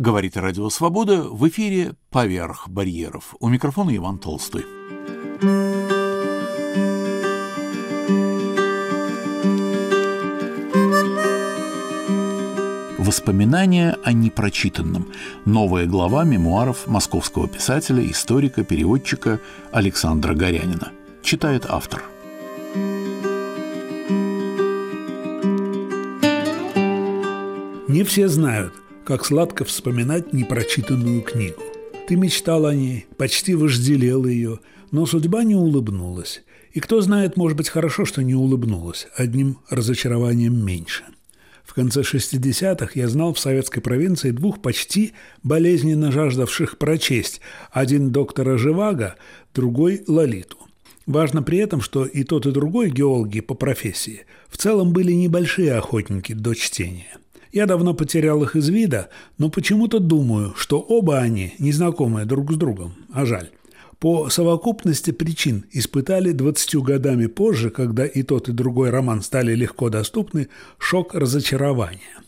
Говорит Радио Свобода в эфире «Поверх барьеров». У микрофона Иван Толстой. Воспоминания о непрочитанном. Новая глава мемуаров московского писателя, историка, переводчика Александра Горянина. Читает автор. Не все знают – как сладко вспоминать непрочитанную книгу. Ты мечтал о ней, почти вожделел ее, но судьба не улыбнулась. И кто знает, может быть, хорошо, что не улыбнулась, одним разочарованием меньше. В конце 60-х я знал в советской провинции двух почти болезненно жаждавших прочесть. Один доктора Живаго, другой – Лолиту. Важно при этом, что и тот, и другой геологи по профессии в целом были небольшие охотники до чтения – я давно потерял их из вида, но почему-то думаю, что оба они незнакомые друг с другом, а жаль. По совокупности причин испытали 20 годами позже, когда и тот, и другой роман стали легко доступны, шок разочарования.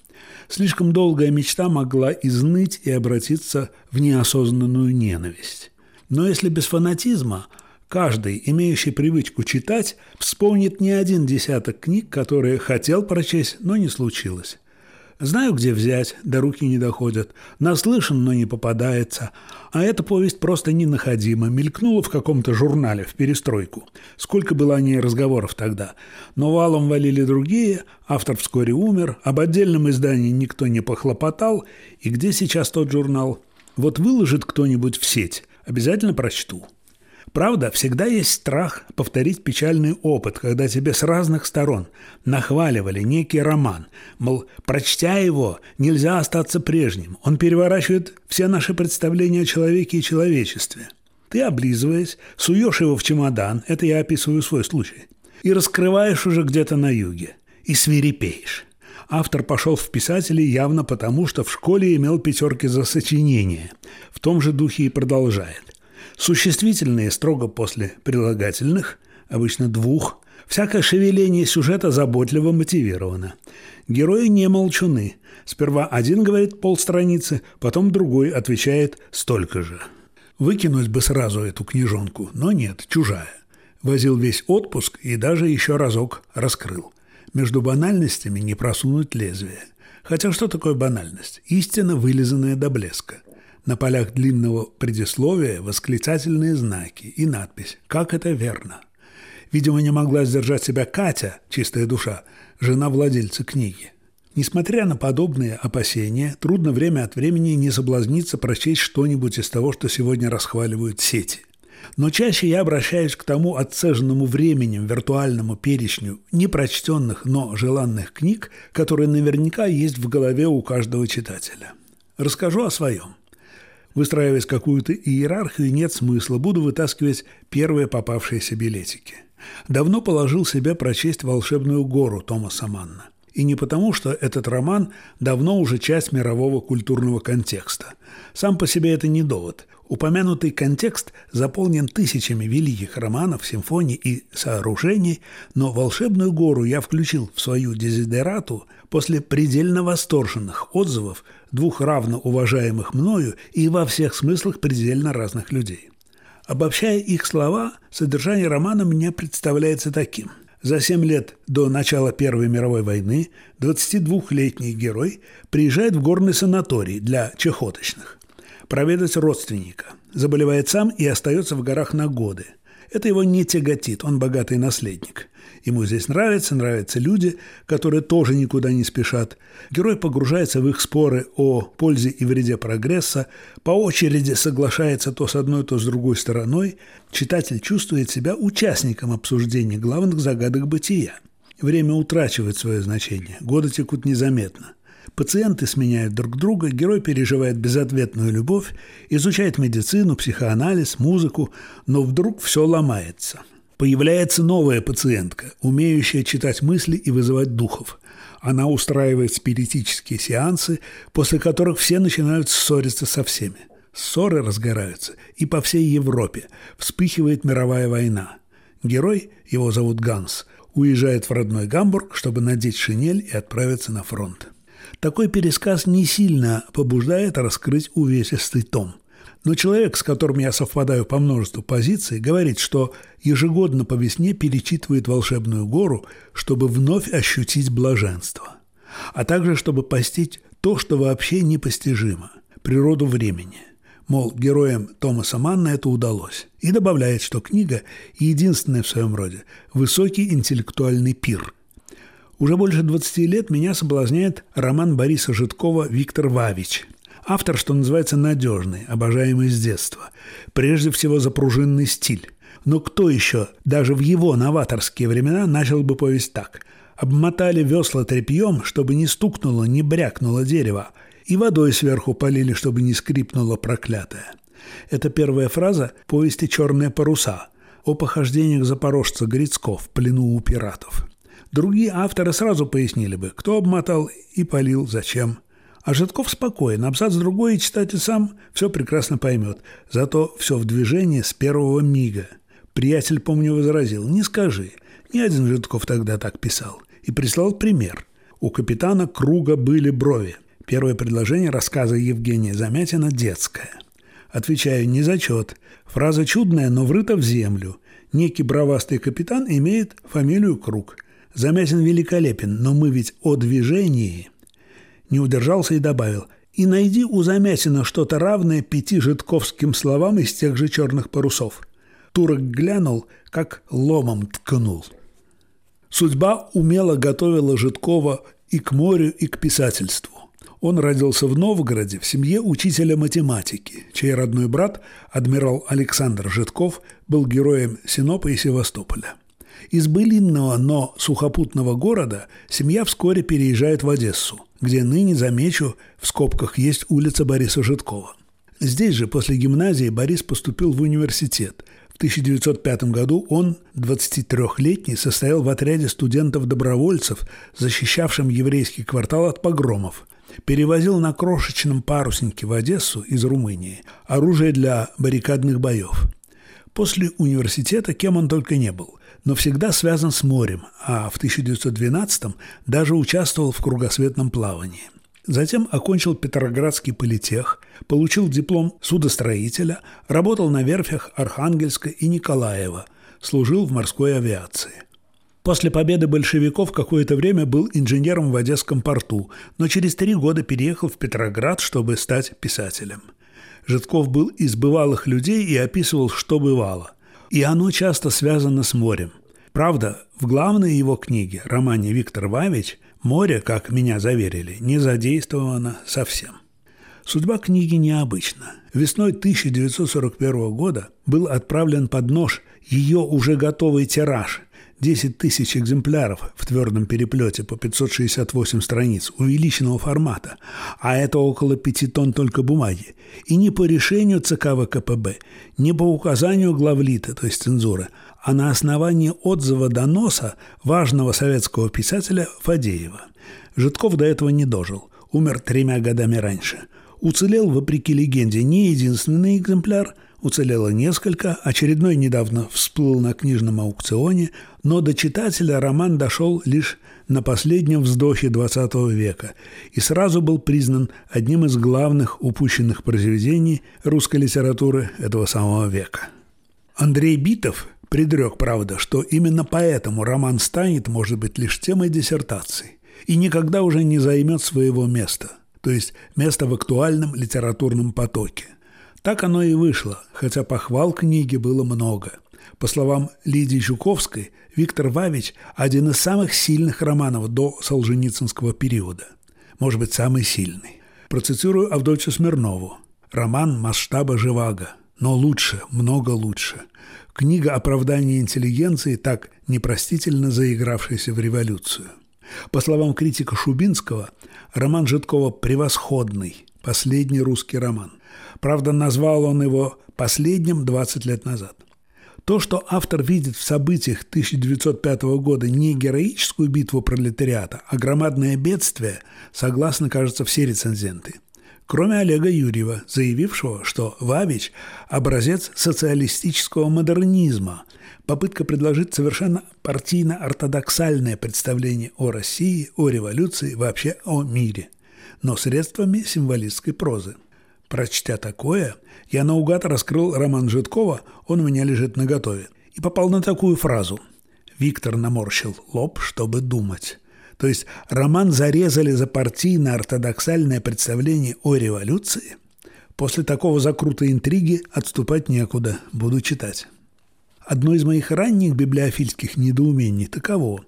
Слишком долгая мечта могла изныть и обратиться в неосознанную ненависть. Но если без фанатизма, каждый, имеющий привычку читать, вспомнит не один десяток книг, которые хотел прочесть, но не случилось. Знаю, где взять, до руки не доходят. Наслышан, но не попадается. А эта повесть просто ненаходима. Мелькнула в каком-то журнале в перестройку. Сколько было о ней разговоров тогда. Но валом валили другие, автор вскоре умер, об отдельном издании никто не похлопотал. И где сейчас тот журнал? Вот выложит кто-нибудь в сеть, обязательно прочту. Правда, всегда есть страх повторить печальный опыт, когда тебе с разных сторон нахваливали некий роман, мол, прочтя его, нельзя остаться прежним, он переворачивает все наши представления о человеке и человечестве. Ты, облизываясь, суешь его в чемодан, это я описываю свой случай, и раскрываешь уже где-то на юге, и свирепеешь. Автор пошел в писатели явно потому, что в школе имел пятерки за сочинение. В том же духе и продолжает. Существительные строго после прилагательных, обычно двух. Всякое шевеление сюжета заботливо мотивировано. Герои не молчуны. Сперва один говорит полстраницы, потом другой отвечает столько же. Выкинуть бы сразу эту книжонку, но нет, чужая. Возил весь отпуск и даже еще разок раскрыл. Между банальностями не просунуть лезвие. Хотя что такое банальность? Истина, вылизанная до блеска – на полях длинного предисловия восклицательные знаки и надпись «Как это верно?». Видимо, не могла сдержать себя Катя, чистая душа, жена владельца книги. Несмотря на подобные опасения, трудно время от времени не соблазниться прочесть что-нибудь из того, что сегодня расхваливают сети. Но чаще я обращаюсь к тому отцеженному временем виртуальному перечню непрочтенных, но желанных книг, которые наверняка есть в голове у каждого читателя. Расскажу о своем. Выстраивать какую-то иерархию нет смысла, буду вытаскивать первые попавшиеся билетики. Давно положил себя прочесть «Волшебную гору» Томаса Манна. И не потому, что этот роман давно уже часть мирового культурного контекста. Сам по себе это не довод. Упомянутый контекст заполнен тысячами великих романов, симфоний и сооружений, но «Волшебную гору» я включил в свою дезидерату после предельно восторженных отзывов двух равно уважаемых мною и во всех смыслах предельно разных людей. Обобщая их слова, содержание романа мне представляется таким. За семь лет до начала Первой мировой войны 22-летний герой приезжает в горный санаторий для чехоточных проведать родственника. Заболевает сам и остается в горах на годы. Это его не тяготит, он богатый наследник. Ему здесь нравится, нравятся люди, которые тоже никуда не спешат. Герой погружается в их споры о пользе и вреде прогресса, по очереди соглашается то с одной, то с другой стороной. Читатель чувствует себя участником обсуждения главных загадок бытия. Время утрачивает свое значение, годы текут незаметно. Пациенты сменяют друг друга, герой переживает безответную любовь, изучает медицину, психоанализ, музыку, но вдруг все ломается. Появляется новая пациентка, умеющая читать мысли и вызывать духов. Она устраивает спиритические сеансы, после которых все начинают ссориться со всеми. Ссоры разгораются, и по всей Европе вспыхивает мировая война. Герой, его зовут Ганс, уезжает в родной Гамбург, чтобы надеть шинель и отправиться на фронт. Такой пересказ не сильно побуждает раскрыть увесистый том. Но человек, с которым я совпадаю по множеству позиций, говорит, что ежегодно по весне перечитывает «Волшебную гору», чтобы вновь ощутить блаженство, а также чтобы постичь то, что вообще непостижимо – природу времени. Мол, героям Томаса Манна это удалось. И добавляет, что книга – единственная в своем роде – высокий интеллектуальный пир. Уже больше 20 лет меня соблазняет роман Бориса Житкова «Виктор Вавич», Автор, что называется, надежный, обожаемый с детства. Прежде всего за пружинный стиль. Но кто еще, даже в его новаторские времена, начал бы повесть так? Обмотали весла тряпьем, чтобы не стукнуло, не брякнуло дерево, и водой сверху полили, чтобы не скрипнуло проклятое. Это первая фраза повести «Черные паруса» о похождениях запорожца Грицков в плену у пиратов. Другие авторы сразу пояснили бы, кто обмотал и полил, зачем – а Житков спокоен, абзац другой, и читатель сам все прекрасно поймет. Зато все в движении с первого мига. Приятель, помню, возразил, не скажи. Ни один Житков тогда так писал. И прислал пример. У капитана Круга были брови. Первое предложение рассказа Евгения Замятина детское. Отвечаю, не зачет. Фраза чудная, но врыта в землю. Некий бравастый капитан имеет фамилию Круг. Замятин великолепен, но мы ведь о движении – не удержался и добавил «И найди у Замятина что-то равное пяти житковским словам из тех же черных парусов». Турок глянул, как ломом ткнул. Судьба умело готовила Житкова и к морю, и к писательству. Он родился в Новгороде в семье учителя математики, чей родной брат, адмирал Александр Житков, был героем Синопа и Севастополя. Из былинного, но сухопутного города семья вскоре переезжает в Одессу, где ныне, замечу, в скобках есть улица Бориса Житкова. Здесь же, после гимназии, Борис поступил в университет. В 1905 году он, 23-летний, состоял в отряде студентов-добровольцев, защищавшем еврейский квартал от погромов. Перевозил на крошечном паруснике в Одессу из Румынии оружие для баррикадных боев. После университета кем он только не был но всегда связан с морем, а в 1912-м даже участвовал в кругосветном плавании. Затем окончил Петроградский политех, получил диплом судостроителя, работал на верфях Архангельска и Николаева, служил в морской авиации. После победы большевиков какое-то время был инженером в Одесском порту, но через три года переехал в Петроград, чтобы стать писателем. Житков был из бывалых людей и описывал, что бывало – и оно часто связано с морем. Правда, в главной его книге, романе «Виктор Вавич», море, как меня заверили, не задействовано совсем. Судьба книги необычна. Весной 1941 года был отправлен под нож ее уже готовый тираж 10 тысяч экземпляров в твердом переплете по 568 страниц увеличенного формата, а это около 5 тонн только бумаги, и не по решению ЦК ВКПБ, не по указанию главлита, то есть цензуры, а на основании отзыва доноса важного советского писателя Фадеева. Житков до этого не дожил, умер тремя годами раньше. Уцелел, вопреки легенде, не единственный экземпляр – уцелело несколько, очередной недавно всплыл на книжном аукционе, но до читателя роман дошел лишь на последнем вздохе XX века и сразу был признан одним из главных упущенных произведений русской литературы этого самого века. Андрей Битов предрек, правда, что именно поэтому роман станет, может быть, лишь темой диссертации и никогда уже не займет своего места, то есть места в актуальном литературном потоке – так оно и вышло, хотя похвал книги было много. По словам Лидии Жуковской, Виктор Вавич – один из самых сильных романов до Солженицынского периода. Может быть, самый сильный. Процитирую Авдотью Смирнову. Роман масштаба Живаго, но лучше, много лучше. Книга оправдания интеллигенции, так непростительно заигравшаяся в революцию. По словам критика Шубинского, роман Житкова превосходный, последний русский роман. Правда, назвал он его последним 20 лет назад. То, что автор видит в событиях 1905 года не героическую битву пролетариата, а громадное бедствие, согласно, кажется, все рецензенты. Кроме Олега Юрьева, заявившего, что Вавич – образец социалистического модернизма, попытка предложить совершенно партийно-ортодоксальное представление о России, о революции, вообще о мире – но средствами символистской прозы. Прочтя такое, я наугад раскрыл роман Житкова «Он у меня лежит наготове» и попал на такую фразу. Виктор наморщил лоб, чтобы думать. То есть роман зарезали за партийно-ортодоксальное представление о революции? После такого закрута интриги отступать некуда, буду читать. Одно из моих ранних библиофильских недоумений таково.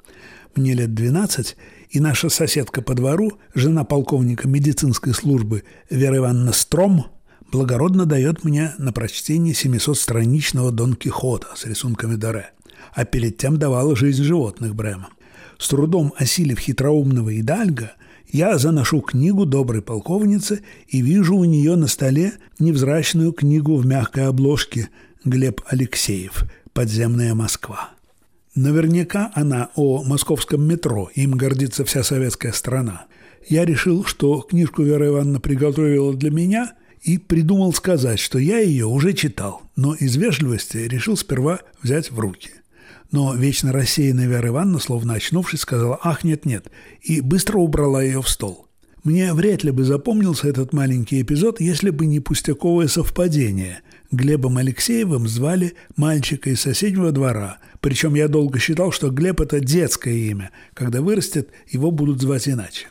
Мне лет 12, и наша соседка по двору, жена полковника медицинской службы Вера Ивановна Стром, благородно дает мне на прочтение 700-страничного Дон Кихота с рисунками Доре, а перед тем давала «Жизнь животных» Брема. С трудом осилив хитроумного Идальга, я заношу книгу доброй полковницы и вижу у нее на столе невзрачную книгу в мягкой обложке Глеб Алексеев – «Подземная Москва». Наверняка она о московском метро, им гордится вся советская страна. Я решил, что книжку Вера Ивановна приготовила для меня и придумал сказать, что я ее уже читал, но из вежливости решил сперва взять в руки. Но вечно рассеянная Вера Ивановна, словно очнувшись, сказала «Ах, нет-нет», и быстро убрала ее в стол. Мне вряд ли бы запомнился этот маленький эпизод, если бы не пустяковое совпадение – Глебом Алексеевым звали мальчика из соседнего двора, причем я долго считал, что Глеб – это детское имя. Когда вырастет, его будут звать иначе.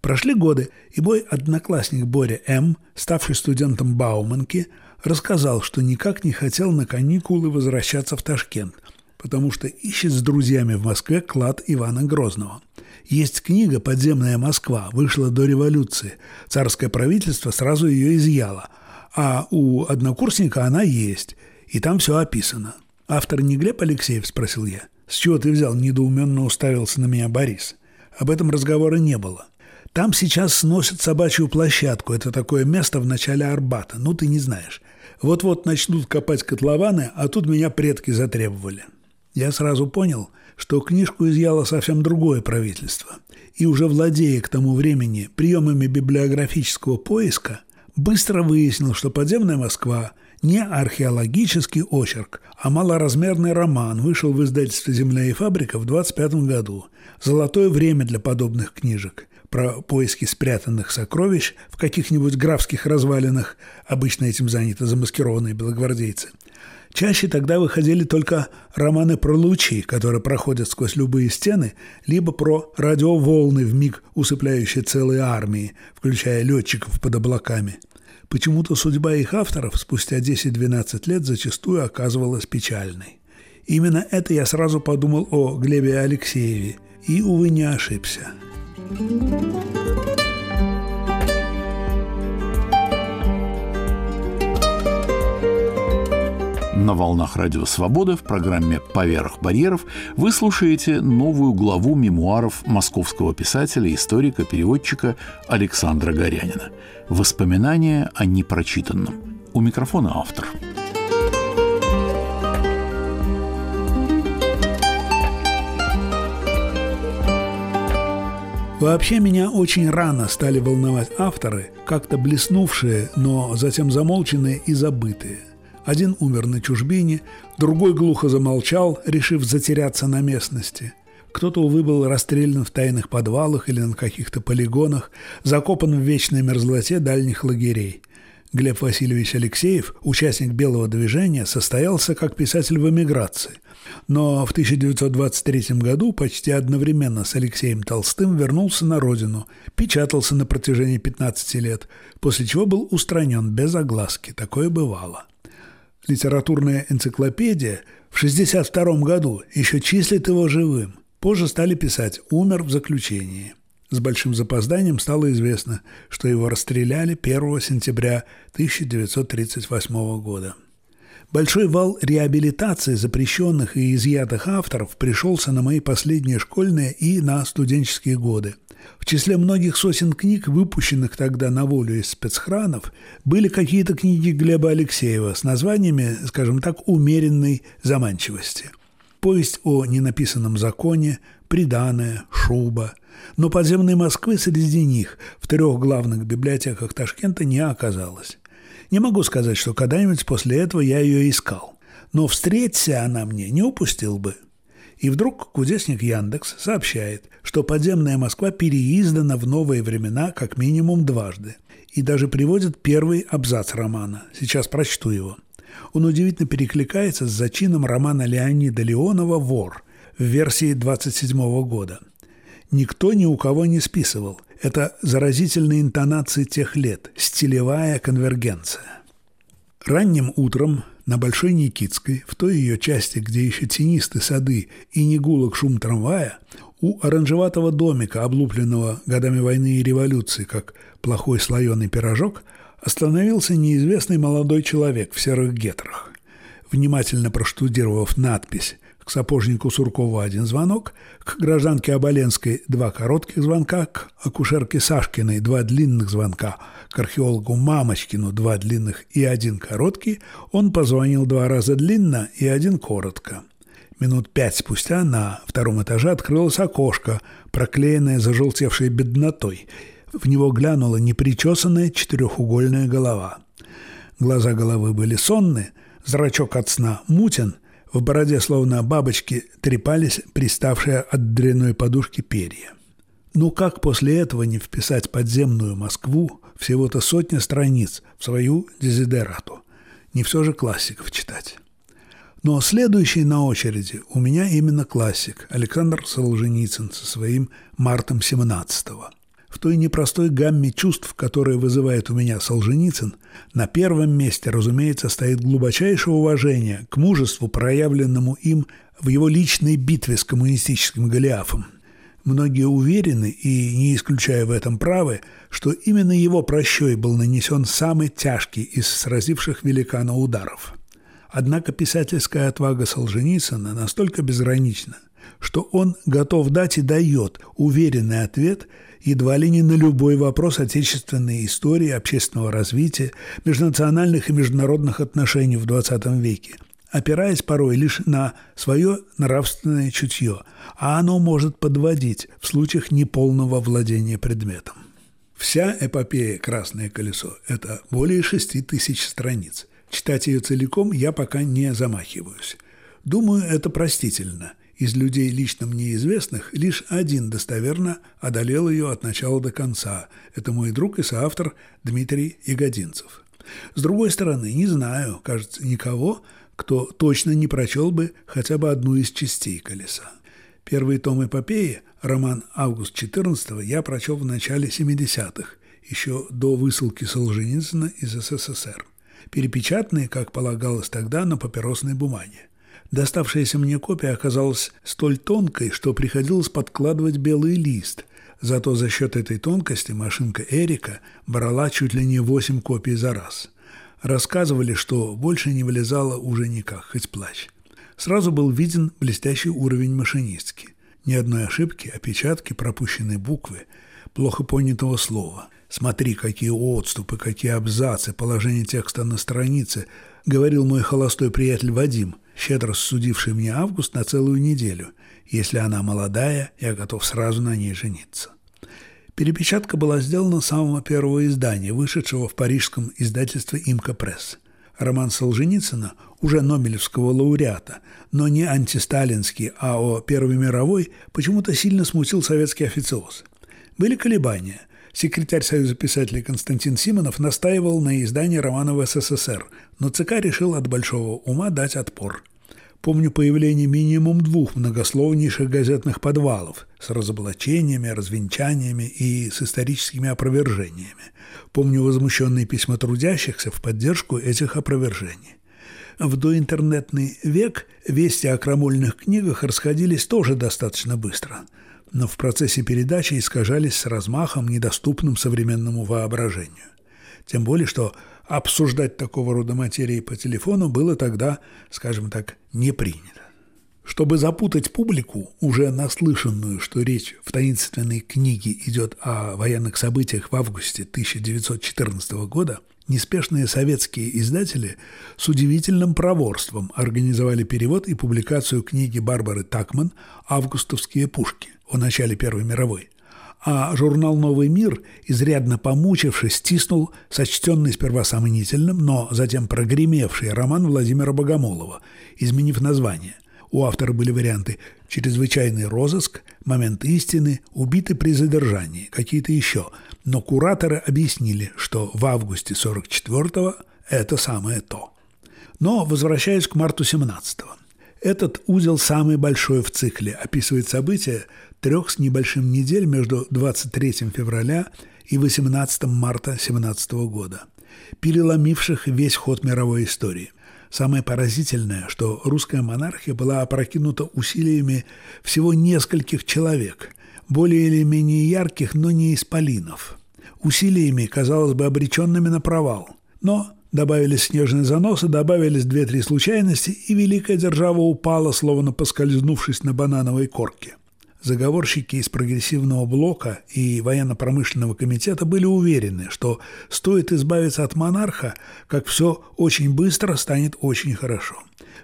Прошли годы, и мой одноклассник Боря М., ставший студентом Бауманки, рассказал, что никак не хотел на каникулы возвращаться в Ташкент, потому что ищет с друзьями в Москве клад Ивана Грозного. Есть книга «Подземная Москва», вышла до революции. Царское правительство сразу ее изъяло – а у однокурсника она есть, и там все описано. Автор не Глеб Алексеев, спросил я. С чего ты взял? Недоуменно уставился на меня Борис. Об этом разговора не было. Там сейчас сносят собачью площадку. Это такое место в начале Арбата. Ну, ты не знаешь. Вот-вот начнут копать котлованы, а тут меня предки затребовали. Я сразу понял, что книжку изъяло совсем другое правительство. И уже владея к тому времени приемами библиографического поиска – быстро выяснил, что «Подземная Москва» не археологический очерк, а малоразмерный роман вышел в издательстве «Земля и фабрика» в 25 году. Золотое время для подобных книжек про поиски спрятанных сокровищ в каких-нибудь графских развалинах, обычно этим заняты замаскированные белогвардейцы – Чаще тогда выходили только романы про лучи, которые проходят сквозь любые стены, либо про радиоволны, в миг усыпляющие целые армии, включая летчиков под облаками. Почему-то судьба их авторов спустя 10-12 лет зачастую оказывалась печальной. Именно это я сразу подумал о Глебе Алексееве и, увы, не ошибся. Thank you. На волнах Радио Свобода в программе «Поверх барьеров» вы слушаете новую главу мемуаров московского писателя, историка, переводчика Александра Горянина. Воспоминания о непрочитанном. У микрофона автор. Вообще меня очень рано стали волновать авторы, как-то блеснувшие, но затем замолченные и забытые – один умер на чужбине, другой глухо замолчал, решив затеряться на местности. Кто-то, увы, был расстрелян в тайных подвалах или на каких-то полигонах, закопан в вечной мерзлоте дальних лагерей. Глеб Васильевич Алексеев, участник «Белого движения», состоялся как писатель в эмиграции. Но в 1923 году почти одновременно с Алексеем Толстым вернулся на родину, печатался на протяжении 15 лет, после чего был устранен без огласки. Такое бывало литературная энциклопедия в 1962 году еще числит его живым. Позже стали писать «умер в заключении». С большим запозданием стало известно, что его расстреляли 1 сентября 1938 года. Большой вал реабилитации запрещенных и изъятых авторов пришелся на мои последние школьные и на студенческие годы. В числе многих сотен книг, выпущенных тогда на волю из спецхранов, были какие-то книги Глеба Алексеева с названиями, скажем так, умеренной заманчивости. Повесть о ненаписанном законе, приданное, шуба. Но подземной Москвы среди них в трех главных библиотеках Ташкента не оказалось. Не могу сказать, что когда-нибудь после этого я ее искал. Но встреться она мне не упустил бы – И вдруг кудесник Яндекс сообщает, что подземная Москва переиздана в новые времена как минимум дважды. И даже приводит первый абзац романа. Сейчас прочту его. Он удивительно перекликается с зачином романа Леонида Леонова «Вор» в версии 27 года. Никто ни у кого не списывал. Это заразительные интонации тех лет, стилевая конвергенция. Ранним утром на Большой Никитской, в той ее части, где еще тенисты сады и не гулок шум трамвая, у оранжеватого домика, облупленного годами войны и революции, как плохой слоеный пирожок, остановился неизвестный молодой человек в серых гетрах. Внимательно проштудировав надпись к сапожнику Суркову один звонок, к гражданке Оболенской два коротких звонка, к акушерке Сашкиной два длинных звонка, к археологу Мамочкину два длинных и один короткий, он позвонил два раза длинно и один коротко. Минут пять спустя на втором этаже открылось окошко, проклеенное зажелтевшей беднотой. В него глянула непричесанная четырехугольная голова. Глаза головы были сонны, зрачок от сна мутен, в бороде, словно бабочки, трепались приставшие от дряной подушки перья. Ну как после этого не вписать подземную Москву всего-то сотня страниц в свою дезидерату? Не все же классиков читать. Но следующий на очереди у меня именно классик Александр Солженицын со своим «Мартом 17-го». В той непростой гамме чувств, которые вызывает у меня Солженицын, на первом месте, разумеется, стоит глубочайшее уважение к мужеству, проявленному им в его личной битве с коммунистическим Голиафом. Многие уверены, и не исключая в этом правы, что именно его прощой был нанесен самый тяжкий из сразивших великана ударов. Однако писательская отвага Солженицына настолько безгранична, что он готов дать и дает уверенный ответ – едва ли не на любой вопрос отечественной истории, общественного развития, межнациональных и международных отношений в XX веке, опираясь порой лишь на свое нравственное чутье, а оно может подводить в случаях неполного владения предметом. Вся эпопея «Красное колесо» – это более шести тысяч страниц. Читать ее целиком я пока не замахиваюсь. Думаю, это простительно – из людей лично мне известных лишь один достоверно одолел ее от начала до конца. Это мой друг и соавтор Дмитрий Ягодинцев. С другой стороны, не знаю, кажется, никого, кто точно не прочел бы хотя бы одну из частей «Колеса». Первый том эпопеи, роман «Август 14 я прочел в начале 70-х, еще до высылки Солженицына из СССР. Перепечатанные, как полагалось тогда, на папиросной бумаге. Доставшаяся мне копия оказалась столь тонкой, что приходилось подкладывать белый лист. Зато за счет этой тонкости машинка Эрика брала чуть ли не восемь копий за раз. Рассказывали, что больше не вылезало уже никак, хоть плачь. Сразу был виден блестящий уровень машинистки. Ни одной ошибки, опечатки, пропущенной буквы, плохо понятого слова. Смотри, какие отступы, какие абзацы, положение текста на странице, говорил мой холостой приятель Вадим, щедро судивший мне август на целую неделю. Если она молодая, я готов сразу на ней жениться. Перепечатка была сделана самого первого издания, вышедшего в парижском издательстве «Имка Пресс». Роман Солженицына, уже Нобелевского лауреата, но не антисталинский, а о Первой мировой, почему-то сильно смутил советский официоз. Были колебания – Секретарь Союза писателей Константин Симонов настаивал на издании романа в СССР, но ЦК решил от большого ума дать отпор. Помню появление минимум двух многословнейших газетных подвалов с разоблачениями, развенчаниями и с историческими опровержениями. Помню возмущенные письма трудящихся в поддержку этих опровержений. В доинтернетный век вести о крамольных книгах расходились тоже достаточно быстро – но в процессе передачи искажались с размахом, недоступным современному воображению. Тем более, что обсуждать такого рода материи по телефону было тогда, скажем так, не принято. Чтобы запутать публику, уже наслышанную, что речь в таинственной книге идет о военных событиях в августе 1914 года, неспешные советские издатели с удивительным проворством организовали перевод и публикацию книги Барбары Такман «Августовские пушки» о начале Первой мировой. А журнал «Новый мир», изрядно помучившись, стиснул сочтенный сперва сомнительным, но затем прогремевший роман Владимира Богомолова, изменив название. У автора были варианты «чрезвычайный розыск», «момент истины», «убиты при задержании», какие-то еще. Но кураторы объяснили, что в августе 44-го это самое то. Но возвращаясь к марту 17-го. Этот узел самый большой в цикле, описывает события трех с небольшим недель между 23 февраля и 18 марта 17 года, переломивших весь ход мировой истории. Самое поразительное, что русская монархия была опрокинута усилиями всего нескольких человек, более или менее ярких, но не исполинов. Усилиями, казалось бы, обреченными на провал. Но Добавились снежные заносы, добавились две-три случайности, и великая держава упала, словно поскользнувшись на банановой корке. Заговорщики из прогрессивного блока и военно-промышленного комитета были уверены, что стоит избавиться от монарха, как все очень быстро станет очень хорошо.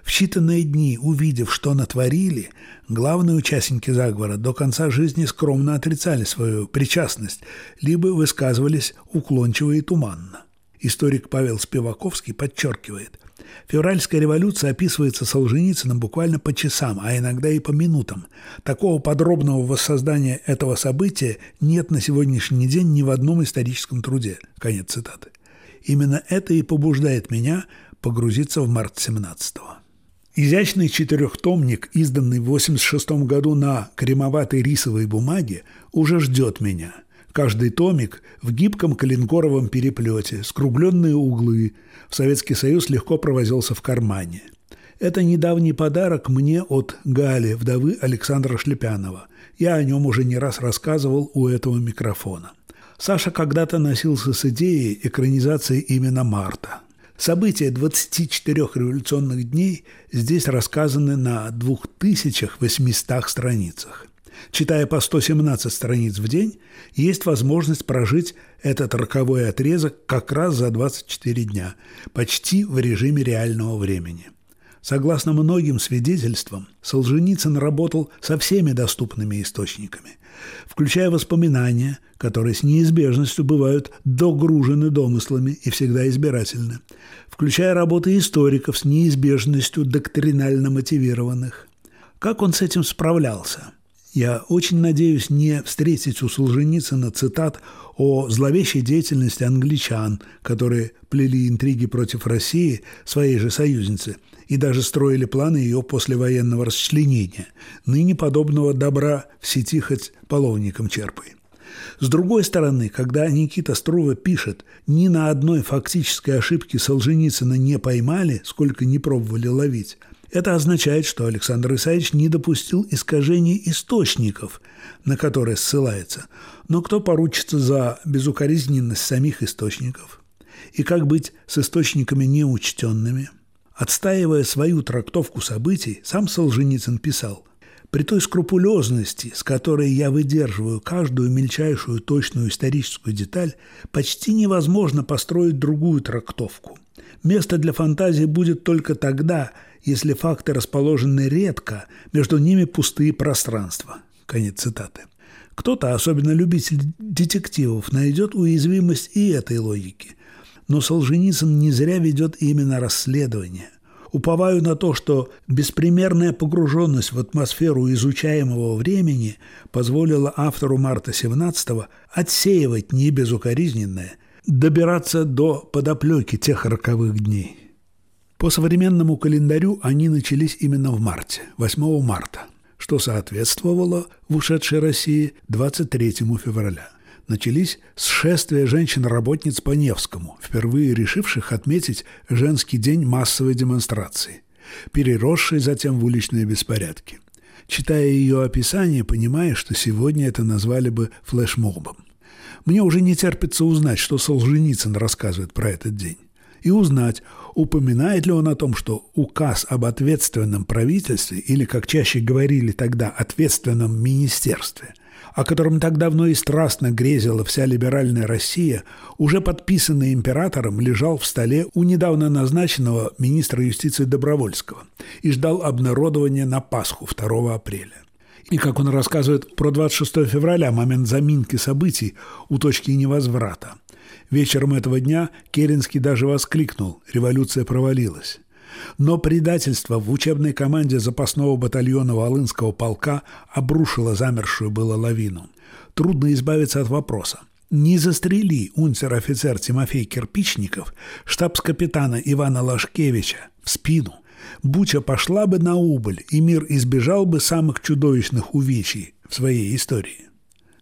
В считанные дни, увидев, что натворили, главные участники заговора до конца жизни скромно отрицали свою причастность, либо высказывались уклончиво и туманно. Историк Павел Спиваковский подчеркивает, февральская революция описывается Солженицыным буквально по часам, а иногда и по минутам. Такого подробного воссоздания этого события нет на сегодняшний день ни в одном историческом труде. Конец цитаты. Именно это и побуждает меня погрузиться в март 17-го. Изящный четырехтомник, изданный в 86 году на кремоватой рисовой бумаге, уже ждет меня – Каждый томик в гибком калинкоровом переплете, скругленные углы. В Советский Союз легко провозился в кармане. Это недавний подарок мне от Гали, вдовы Александра Шлепянова. Я о нем уже не раз рассказывал у этого микрофона. Саша когда-то носился с идеей экранизации именно Марта. События 24 революционных дней здесь рассказаны на 2800 страницах. Читая по 117 страниц в день, есть возможность прожить этот роковой отрезок как раз за 24 дня, почти в режиме реального времени. Согласно многим свидетельствам, Солженицын работал со всеми доступными источниками, включая воспоминания, которые с неизбежностью бывают догружены домыслами и всегда избирательны, включая работы историков с неизбежностью доктринально мотивированных. Как он с этим справлялся – я очень надеюсь не встретить у Солженицына цитат о зловещей деятельности англичан, которые плели интриги против России, своей же союзницы, и даже строили планы ее послевоенного расчленения. Ныне подобного добра в сети хоть половником черпай. С другой стороны, когда Никита Струва пишет «ни на одной фактической ошибке Солженицына не поймали, сколько не пробовали ловить», это означает, что Александр Исаевич не допустил искажений источников, на которые ссылается. Но кто поручится за безукоризненность самих источников? И как быть с источниками неучтенными? Отстаивая свою трактовку событий, сам Солженицын писал «При той скрупулезности, с которой я выдерживаю каждую мельчайшую точную историческую деталь, почти невозможно построить другую трактовку. Место для фантазии будет только тогда – если факты расположены редко, между ними пустые пространства. Конец цитаты. Кто-то, особенно любитель детективов, найдет уязвимость и этой логики. Но Солженицын не зря ведет именно расследование. Уповаю на то, что беспримерная погруженность в атмосферу изучаемого времени позволила автору марта 17 отсеивать небезукоризненное, добираться до подоплеки тех роковых дней. По современному календарю они начались именно в марте, 8 марта, что соответствовало в ушедшей России 23 февраля. Начались с шествия женщин-работниц по Невскому, впервые решивших отметить женский день массовой демонстрации, переросшей затем в уличные беспорядки. Читая ее описание, понимая, что сегодня это назвали бы флешмобом. Мне уже не терпится узнать, что Солженицын рассказывает про этот день и узнать, упоминает ли он о том, что указ об ответственном правительстве, или, как чаще говорили тогда, ответственном министерстве, о котором так давно и страстно грезила вся либеральная Россия, уже подписанный императором, лежал в столе у недавно назначенного министра юстиции Добровольского и ждал обнародования на Пасху 2 апреля. И как он рассказывает про 26 февраля, момент заминки событий у точки невозврата – Вечером этого дня Керенский даже воскликнул «Революция провалилась». Но предательство в учебной команде запасного батальона Волынского полка обрушило замершую было лавину. Трудно избавиться от вопроса. Не застрели унтер-офицер Тимофей Кирпичников штабс-капитана Ивана Лашкевича в спину. Буча пошла бы на убыль, и мир избежал бы самых чудовищных увечий в своей истории.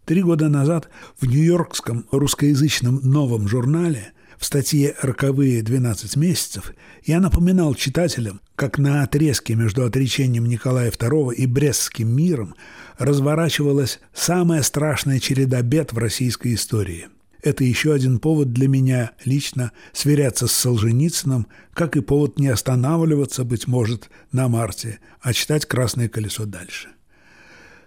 Три года назад в нью-йоркском русскоязычном новом журнале в статье «Роковые 12 месяцев» я напоминал читателям, как на отрезке между отречением Николая II и Брестским миром разворачивалась самая страшная череда бед в российской истории. Это еще один повод для меня лично сверяться с Солженицыным, как и повод не останавливаться, быть может, на Марте, а читать «Красное колесо» дальше.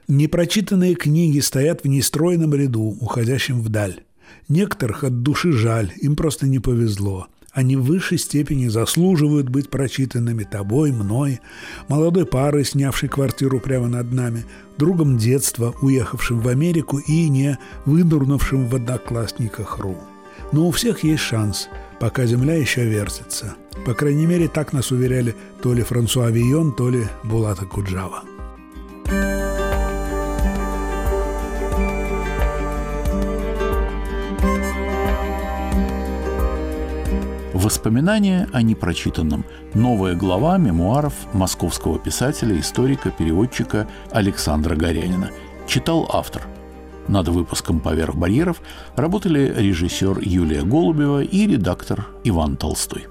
Непрочитанные книги стоят в нестроенном ряду, уходящем вдаль. Некоторых от души жаль, им просто не повезло. Они в высшей степени заслуживают быть прочитанными тобой, мной, молодой парой, снявшей квартиру прямо над нами, другом детства, уехавшим в Америку и не вынурнувшим в одноклассниках РУ. Но у всех есть шанс, пока земля еще вертится. По крайней мере, так нас уверяли то ли Франсуа Вийон, то ли Булата Куджава. Воспоминания о непрочитанном. Новая глава мемуаров московского писателя, историка, переводчика Александра Горянина. Читал автор. Над выпуском «Поверх барьеров» работали режиссер Юлия Голубева и редактор Иван Толстой.